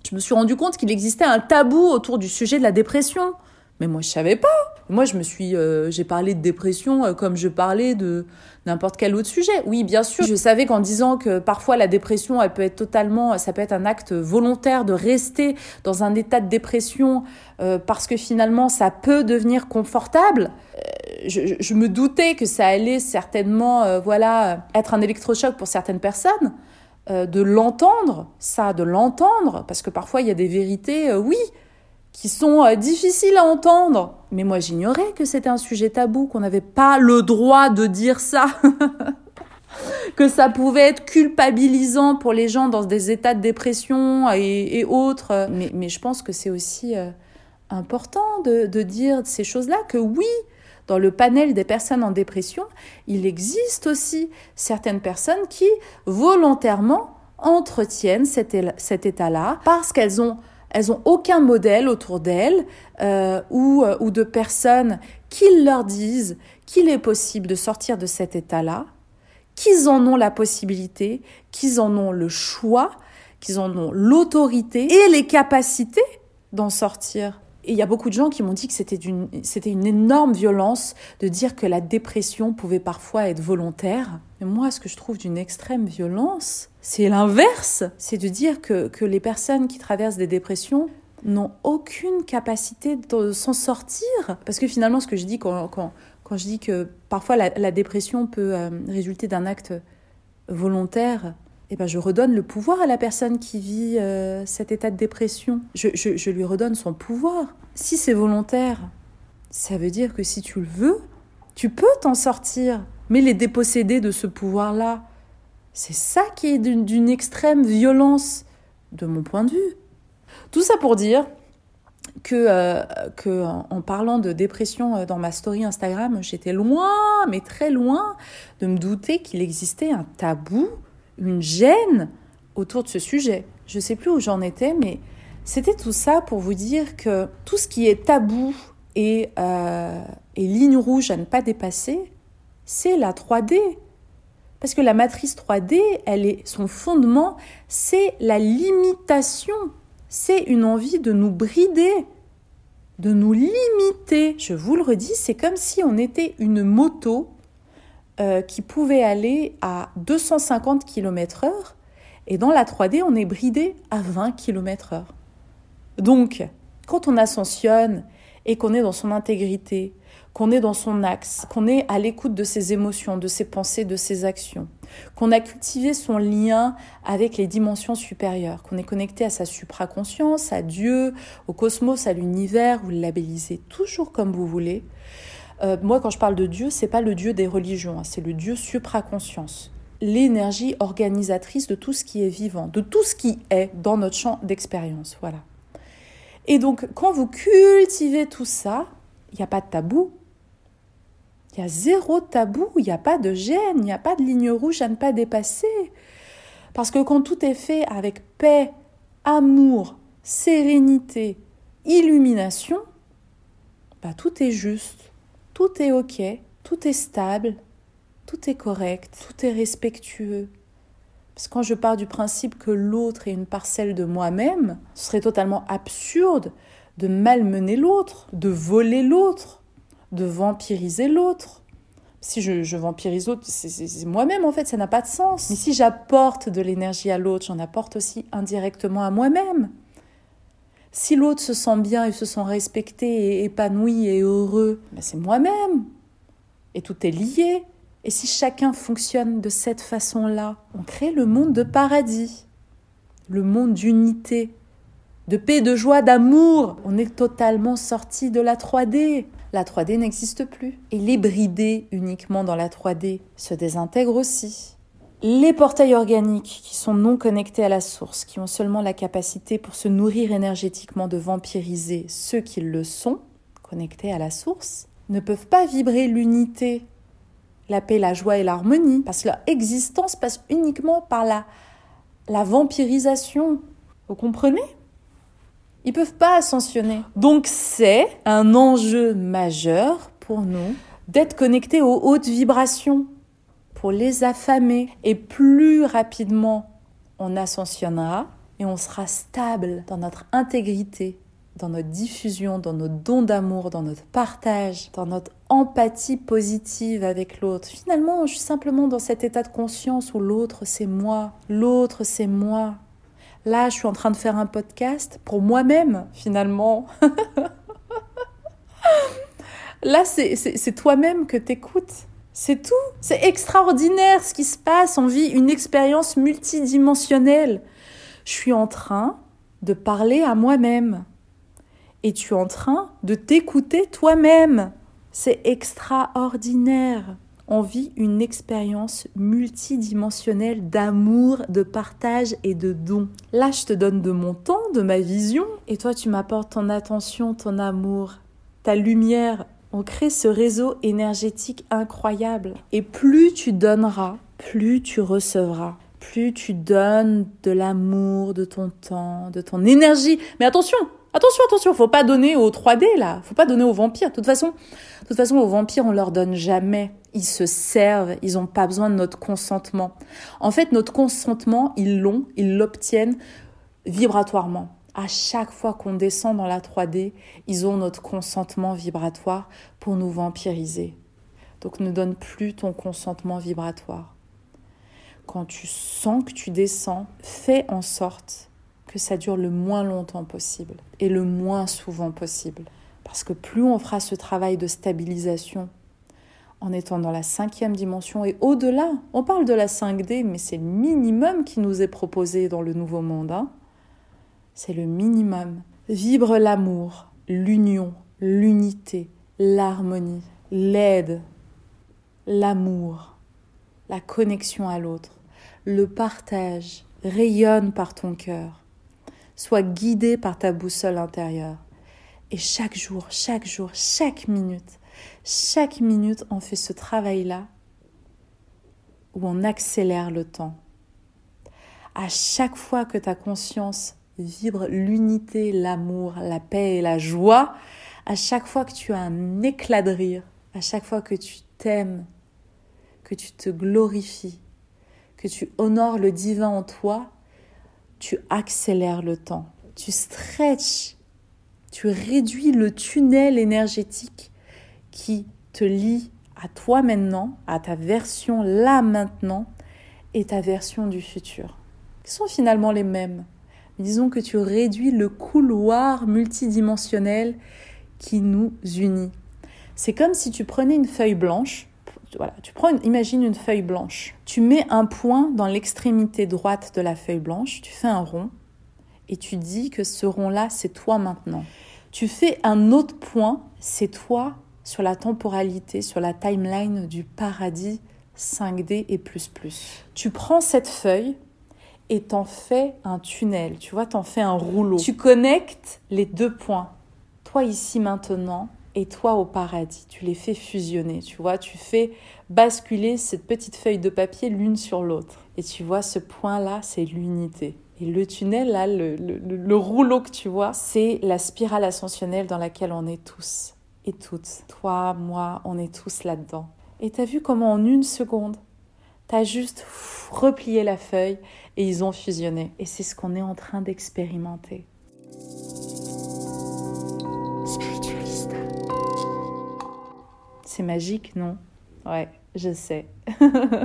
je me suis rendu compte qu'il existait un tabou autour du sujet de la dépression. Mais moi, je savais pas. Moi, je me suis, euh, j'ai parlé de dépression euh, comme je parlais de n'importe quel autre sujet. Oui, bien sûr. Je savais qu'en disant que parfois la dépression, elle peut être totalement, ça peut être un acte volontaire de rester dans un état de dépression euh, parce que finalement, ça peut devenir confortable. Je, je, me doutais que ça allait certainement, voilà, être un électrochoc pour certaines personnes. de l'entendre, ça, de l'entendre, parce que parfois il y a des vérités, oui, qui sont euh, difficiles à entendre. Mais moi, j'ignorais que c'était un sujet tabou, qu'on n'avait pas le droit de dire ça. [LAUGHS] que ça pouvait être culpabilisant pour les gens dans des états de dépression et, autres. Mais, je pense que c'est aussi euh, important de, dire ces choses-là, que oui, dans le panel des personnes en dépression, il existe aussi certaines personnes qui volontairement entretiennent cet état-là parce qu'elles ont elles ont aucun modèle autour d'elles euh, ou, euh, ou de personnes qui leur disent qu'il est possible de sortir de cet état-là, qu'ils en ont la possibilité, qu'ils en ont le choix, qu'ils en ont l'autorité et les capacités d'en sortir. Et il y a beaucoup de gens qui m'ont dit que c'était une énorme violence de dire que la dépression pouvait parfois être volontaire. Mais moi, ce que je trouve d'une extrême violence, c'est l'inverse. C'est de dire que, les personnes qui traversent des dépressions n'ont aucune capacité de s'en sortir. Parce que finalement, ce que je dis quand, je dis que parfois la, la dépression peut euh, résulter d'un acte volontaire, eh ben, je redonne le pouvoir à la personne qui vit euh, cet état de dépression. Je, je, lui redonne son pouvoir. Si c'est volontaire, ça veut dire que si tu le veux, tu peux t'en sortir. Mais les déposséder de ce pouvoir-là, c'est ça qui est d'une extrême violence, de mon point de vue. Tout ça pour dire que, euh, que en, parlant de dépression euh, dans ma story Instagram, j'étais loin, mais très loin, de me douter qu'il existait un tabou, une gêne autour de ce sujet. Je sais plus où j'en étais, mais c'était tout ça pour vous dire que tout ce qui est tabou et, euh, ligne rouge à ne pas dépasser, c'est la 3D. Parce que la matrice 3D, elle est, son fondement, c'est la limitation. C'est une envie de nous brider, de nous limiter. Je vous le redis, c'est comme si on était une moto euh, qui pouvait aller à 250 km/h et dans la 3D, on est bridé à 20 km/h. Donc, quand on ascensionne et qu'on est dans son intégrité, qu'on est dans son axe, qu'on est à l'écoute de ses émotions, de ses pensées, de ses actions, qu'on a cultivé son lien avec les dimensions supérieures, qu'on est connecté à sa supraconscience, à Dieu, au cosmos, à l'univers, vous le labellisez toujours comme vous voulez. Euh, moi, quand je parle de Dieu, c'est pas le Dieu des religions, hein, c'est le Dieu supraconscience, l'énergie organisatrice de tout ce qui est vivant, de tout ce qui est dans notre champ d'expérience. Voilà. Et donc, quand vous cultivez tout ça, il n'y a pas de tabou. Il y a zéro tabou, il n'y a pas de gêne, il n'y a pas de ligne rouge à ne pas dépasser. Parce que quand tout est fait avec paix, amour, sérénité, illumination, bah, tout est juste, tout est ok, tout est stable, tout est correct, tout est respectueux. Parce que quand je pars du principe que l'autre est une parcelle de moi-même, ce serait totalement absurde de malmener l'autre, de voler l'autre, de vampiriser l'autre. Si je, je vampirise l'autre, c'est moi-même en fait, ça n'a pas de sens. Mais si j'apporte de l'énergie à l'autre, j'en apporte aussi indirectement à moi-même. Si l'autre se sent bien et se sent respecté et épanoui et heureux, ben c'est moi-même. Et tout est lié. Et si chacun fonctionne de cette façon-là, on crée le monde de paradis, le monde d'unité, de paix, de joie, d'amour. On est totalement sorti de la 3D. La 3D n'existe plus. Et les bridés uniquement dans la 3D se désintègrent aussi. Les portails organiques qui sont non connectés à la source, qui ont seulement la capacité pour se nourrir énergétiquement de vampiriser ceux qui le sont, connectés à la source, ne peuvent pas vibrer l'unité, la paix, la joie et l'harmonie, parce que leur existence passe uniquement par la, la vampirisation. Vous comprenez? Ils peuvent pas ascensionner. Donc c'est un enjeu majeur pour nous d'être connectés aux hautes vibrations, pour les affamer. Et plus rapidement on ascensionnera et on sera stable dans notre intégrité, dans notre diffusion, dans notre don d'amour, dans notre partage, dans notre empathie positive avec l'autre. Finalement, je suis simplement dans cet état de conscience où l'autre c'est moi, l'autre c'est moi. Là, je suis en train de faire un podcast pour moi-même, finalement. [LAUGHS] Là, c'est toi-même que t'écoutes. C'est tout. C'est extraordinaire ce qui se passe. On vit une expérience multidimensionnelle. Je suis en train de parler à moi-même. Et tu es en train de t'écouter toi-même. C'est extraordinaire. On vit une expérience multidimensionnelle d'amour, de partage et de don. Là, je te donne de mon temps, de ma vision, et toi, tu m'apportes ton attention, ton amour, ta lumière, on crée ce réseau énergétique incroyable. Et plus tu donneras, plus tu recevras. Plus tu donnes de l'amour, de ton temps, de ton énergie. Mais attention, attention, attention, faut pas donner aux 3D là, faut pas donner aux vampires. De toute façon, toute façon, aux vampires, on leur donne jamais. Ils se servent, ils n'ont pas besoin de notre consentement. En fait, notre consentement, ils l'ont, ils l'obtiennent vibratoirement à chaque fois qu'on descend dans la 3D, ils ont notre consentement vibratoire pour nous vampiriser. Donc ne donne plus ton consentement vibratoire. Quand tu sens que tu descends, fais en sorte que ça dure le moins longtemps possible et le moins souvent possible. Parce que plus on fera ce travail de stabilisation en étant dans la cinquième dimension et au-delà, on parle de la 5D, mais c'est le minimum qui nous est proposé dans le nouveau monde. Hein c'est le minimum. Vibre l'amour, l'union, l'unité, l'harmonie, l'aide, l'amour, la connexion à l'autre, le partage, rayonne par ton cœur. Sois guidé par ta boussole intérieure. Et chaque jour, chaque jour, chaque minute, chaque minute, on fait ce travail-là où on accélère le temps. À chaque fois que ta conscience vibre l'unité, l'amour, la paix et la joie, à chaque fois que tu as un éclat de rire, à chaque fois que tu t'aimes, que tu te glorifies, que tu honores le divin en toi, tu accélères le temps, tu stretches, tu réduis le tunnel énergétique qui te lie à toi maintenant, à ta version là maintenant et ta version du futur, qui sont finalement les mêmes disons que tu réduis le couloir multidimensionnel qui nous unit. C'est comme si tu prenais une feuille blanche, voilà, tu prends, imagine une feuille blanche, tu mets un point dans l'extrémité droite de la feuille blanche, tu fais un rond et tu dis que ce rond-là, c'est toi maintenant. Tu fais un autre point, c'est toi sur la temporalité, sur la timeline du paradis 5D et plus plus. Tu prends cette feuille et t'en fais un tunnel, tu vois, t'en fais un rouleau. Tu connectes les deux points, toi ici maintenant et toi au paradis. Tu les fais fusionner, tu vois, tu fais basculer cette petite feuille de papier l'une sur l'autre. Et tu vois, ce point-là, c'est l'unité. Et le tunnel, là, le, le, rouleau que tu vois, c'est la spirale ascensionnelle dans laquelle on est tous et toutes. Toi, moi, on est tous là-dedans. Et t'as vu comment en une seconde, t'as juste replié la feuille et ils ont fusionné. Et c'est ce qu'on est en train d'expérimenter. C'est magique, non? Ouais, je sais.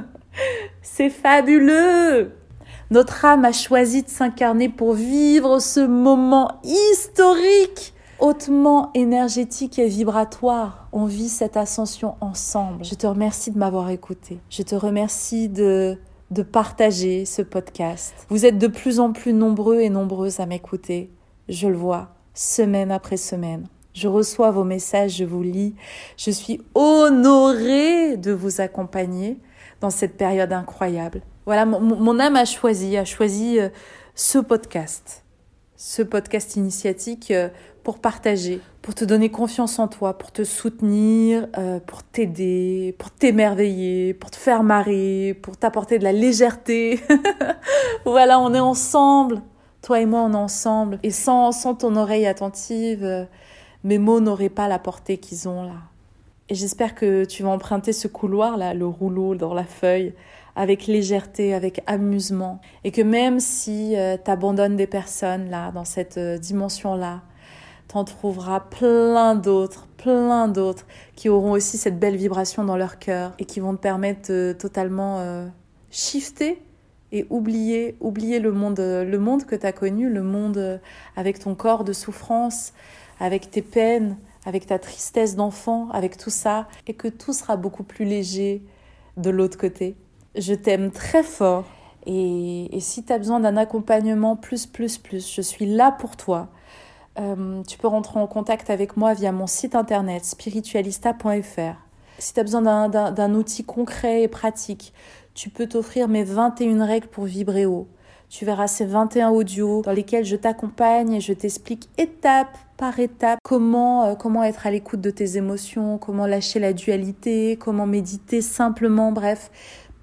[LAUGHS] c'est fabuleux Notre âme a choisi de s'incarner pour vivre ce moment historique, hautement énergétique et vibratoire. On vit cette ascension ensemble. Je te remercie de m'avoir écouté. Je te remercie de de partager ce podcast. Vous êtes de plus en plus nombreux et nombreuses à m'écouter. Je le vois, semaine après semaine. Je reçois vos messages, je vous lis. Je suis honorée de vous accompagner dans cette période incroyable. Voilà, mon, âme a choisi, a choisi euh, ce podcast, ce podcast initiatique euh, pour partager, pour te donner confiance en toi, pour te soutenir, euh, pour t'aider, pour t'émerveiller, pour te faire marrer, pour t'apporter de la légèreté. [LAUGHS] voilà, on est ensemble. Toi et moi, on est ensemble. Et sans, sans ton oreille attentive, mes mots n'auraient pas la portée qu'ils ont là. Et j'espère que tu vas emprunter ce couloir-là, le rouleau dans la feuille, avec légèreté, avec amusement. Et que même si euh, tu abandonnes des personnes là, dans cette euh, dimension-là, t'en trouveras plein d'autres, plein d'autres qui auront aussi cette belle vibration dans leur cœur et qui vont te permettre de totalement euh, shifter et oublier, oublier le monde, le monde que tu as connu, le monde avec ton corps de souffrance, avec tes peines, avec ta tristesse d'enfant, avec tout ça, et que tout sera beaucoup plus léger de l'autre côté. Je t'aime très fort, et, si tu as besoin d'un accompagnement plus, plus, plus, je suis là pour toi. Euh, tu peux rentrer en contact avec moi via mon site internet spiritualista.fr. Si tu as besoin d'un outil concret et pratique, tu peux t'offrir mes 21 règles pour vibrer haut. Tu verras ces 21 audios dans lesquels je t'accompagne et je t'explique étape par étape comment, euh, comment être à l'écoute de tes émotions, comment lâcher la dualité, comment méditer simplement, bref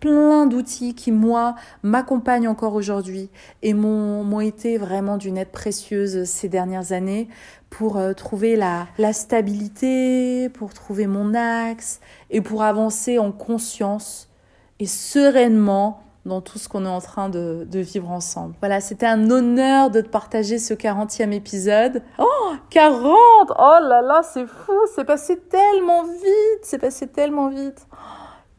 plein d'outils qui, moi, m'accompagnent encore aujourd'hui et m'ont été vraiment d'une aide précieuse ces dernières années pour euh, trouver la, la stabilité, pour trouver mon axe et pour avancer en conscience et sereinement dans tout ce qu'on est en train de, vivre ensemble. Voilà, c'était un honneur de te partager ce 40e épisode. Oh, 40 Oh là là, c'est fou, c'est passé tellement vite, c'est passé tellement vite.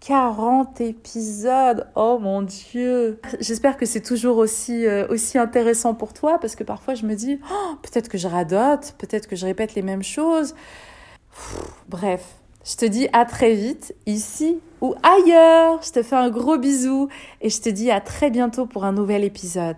40 épisodes, oh mon dieu. J'espère que c'est toujours aussi, euh, aussi intéressant pour toi parce que parfois je me dis, oh, peut-être que je radote, peut-être que je répète les mêmes choses. bref, je te dis à très vite, ici ou ailleurs. Je te fais un gros bisou et je te dis à très bientôt pour un nouvel épisode.